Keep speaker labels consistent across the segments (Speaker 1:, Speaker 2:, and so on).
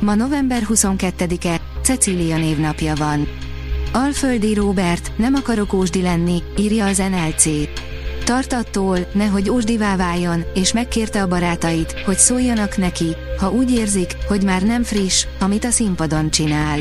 Speaker 1: Ma november 22-e, Cecília névnapja van. Alföldi Róbert, nem akarok ósdi lenni, írja az NLC. Tart attól, nehogy ósdivá váljon, és megkérte a barátait, hogy szóljanak neki, ha úgy érzik, hogy már nem friss, amit a színpadon csinál.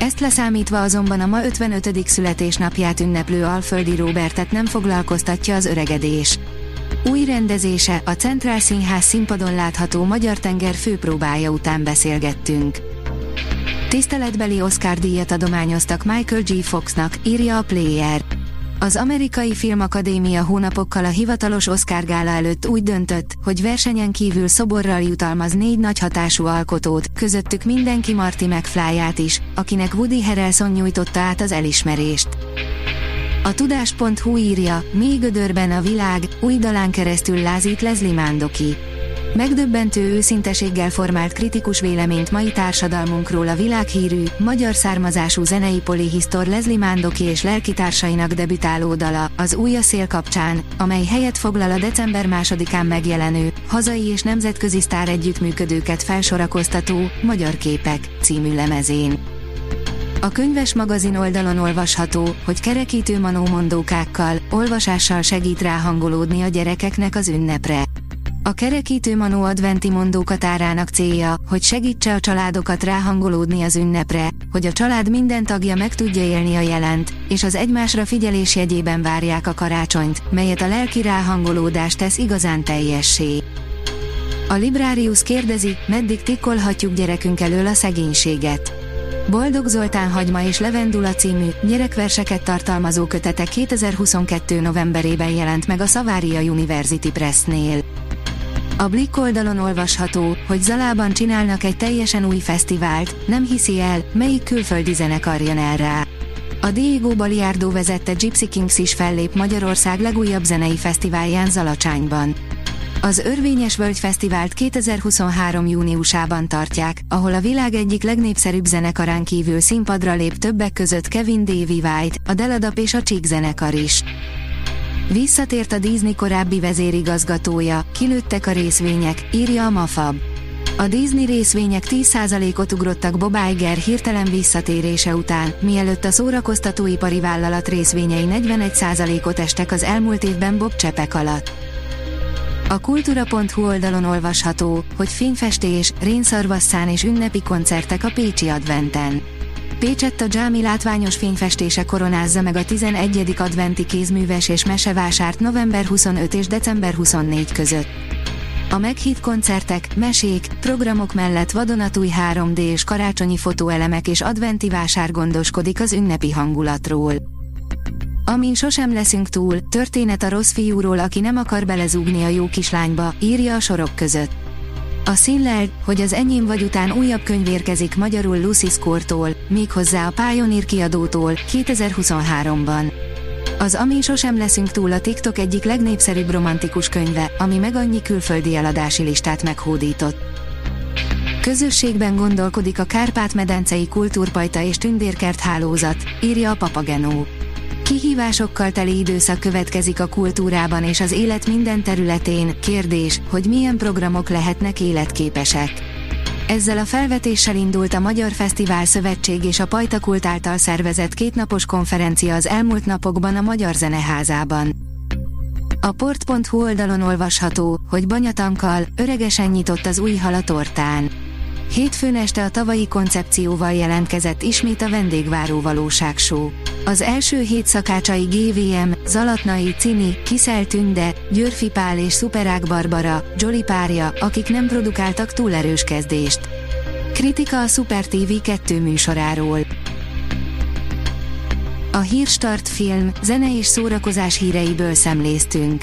Speaker 1: Ezt leszámítva azonban a ma 55. születésnapját ünneplő Alföldi Róbertet nem foglalkoztatja az öregedés. Új rendezése, a Centrál Színház színpadon látható Magyar Tenger főpróbája után beszélgettünk. Tiszteletbeli Oscar díjat adományoztak Michael G. Foxnak, írja a Player. Az Amerikai Filmakadémia hónapokkal a hivatalos Oscar gála előtt úgy döntött, hogy versenyen kívül szoborral jutalmaz négy nagy hatású alkotót, közöttük mindenki Marty McFly-át is, akinek Woody Harrelson nyújtotta át az elismerést. A tudás.hu írja, mély gödörben a világ, új dalán keresztül lázít Leslie Mandoki. Megdöbbentő őszinteséggel formált kritikus véleményt mai társadalmunkról a világhírű, magyar származású zenei polihisztor Leslie Mandoki és lelkitársainak debütáló dala, az Új a szél kapcsán, amely helyet foglal a december másodikán megjelenő, hazai és nemzetközi sztár együttműködőket felsorakoztató, Magyar képek című lemezén. A könyves magazin oldalon olvasható, hogy kerekítő manómondókákkal, olvasással segít ráhangolódni a gyerekeknek az ünnepre. A kerekítő manó adventi mondókatárának célja, hogy segítse a családokat ráhangolódni az ünnepre, hogy a család minden tagja meg tudja élni a jelent, és az egymásra figyelés jegyében várják a karácsonyt, melyet a lelki ráhangolódás tesz igazán teljessé. A Librarius kérdezi, meddig tikkolhatjuk gyerekünk elől a szegénységet. Boldog Zoltán Hagyma és Levendula című, gyerekverseket tartalmazó kötete 2022. novemberében jelent meg a Savaria University Pressnél. A Blick oldalon olvasható, hogy Zalában csinálnak egy teljesen új fesztivált, nem hiszi el, melyik külföldi zenekar jön el rá. A Diego Baliardo vezette Gypsy Kings is fellép Magyarország legújabb zenei fesztiválján Zalacsányban. Az Örvényes Völgy Fesztivált 2023. júniusában tartják, ahol a világ egyik legnépszerűbb zenekarán kívül színpadra lép többek között Kevin Davy White, a Deladap és a Csík zenekar is. Visszatért a Disney korábbi vezérigazgatója, kilőttek a részvények, írja a Mafab. A Disney részvények 10%-ot ugrottak Bob Iger hirtelen visszatérése után, mielőtt a szórakoztatóipari vállalat részvényei 41%-ot estek az elmúlt évben Bob Csepek alatt. A kultúra.hu oldalon olvasható, hogy fényfestés, rénszarvasszán és ünnepi koncertek a Pécsi Adventen. Pécsett a Jámi látványos fényfestése koronázza meg a 11. adventi kézműves és mesevásárt november 25 és december 24 között. A meghitt koncertek, mesék, programok mellett vadonatúj 3D és karácsonyi fotóelemek és adventi vásár gondoskodik az ünnepi hangulatról. Amin sosem leszünk túl, történet a rossz fiúról, aki nem akar belezúgni a jó kislányba, írja a sorok között. A színlel, hogy az enyém vagy után újabb könyv érkezik magyarul Lucy Score-tól, méghozzá a Pioneer kiadótól, 2023-ban. Az Amin sosem leszünk túl a TikTok egyik legnépszerűbb romantikus könyve, ami meg annyi külföldi eladási listát meghódított. Közösségben gondolkodik a Kárpát-medencei kultúrpajta és tündérkert hálózat, írja a Papagenó. Kihívásokkal teli időszak következik a kultúrában és az élet minden területén. Kérdés, hogy milyen programok lehetnek életképesek. Ezzel a felvetéssel indult a Magyar Fesztivál Szövetség és a Pajtakult által szervezett kétnapos konferencia az elmúlt napokban a Magyar Zeneházában. A port.hu oldalon olvasható, hogy Banyatankkal öregesen nyitott az új hal a tortán. Hétfőn este a tavalyi koncepcióval jelentkezett ismét a vendégváró valóságsó. Az első hét szakácsai GVM, Zalatnai, Cini, Kiszel Tünde, Györfi Pál és Szuperák Barbara, Jolly párja, akik nem produkáltak túl erős kezdést. Kritika a Super TV 2 műsoráról. A Hírstart film, zene és szórakozás híreiből szemléztünk.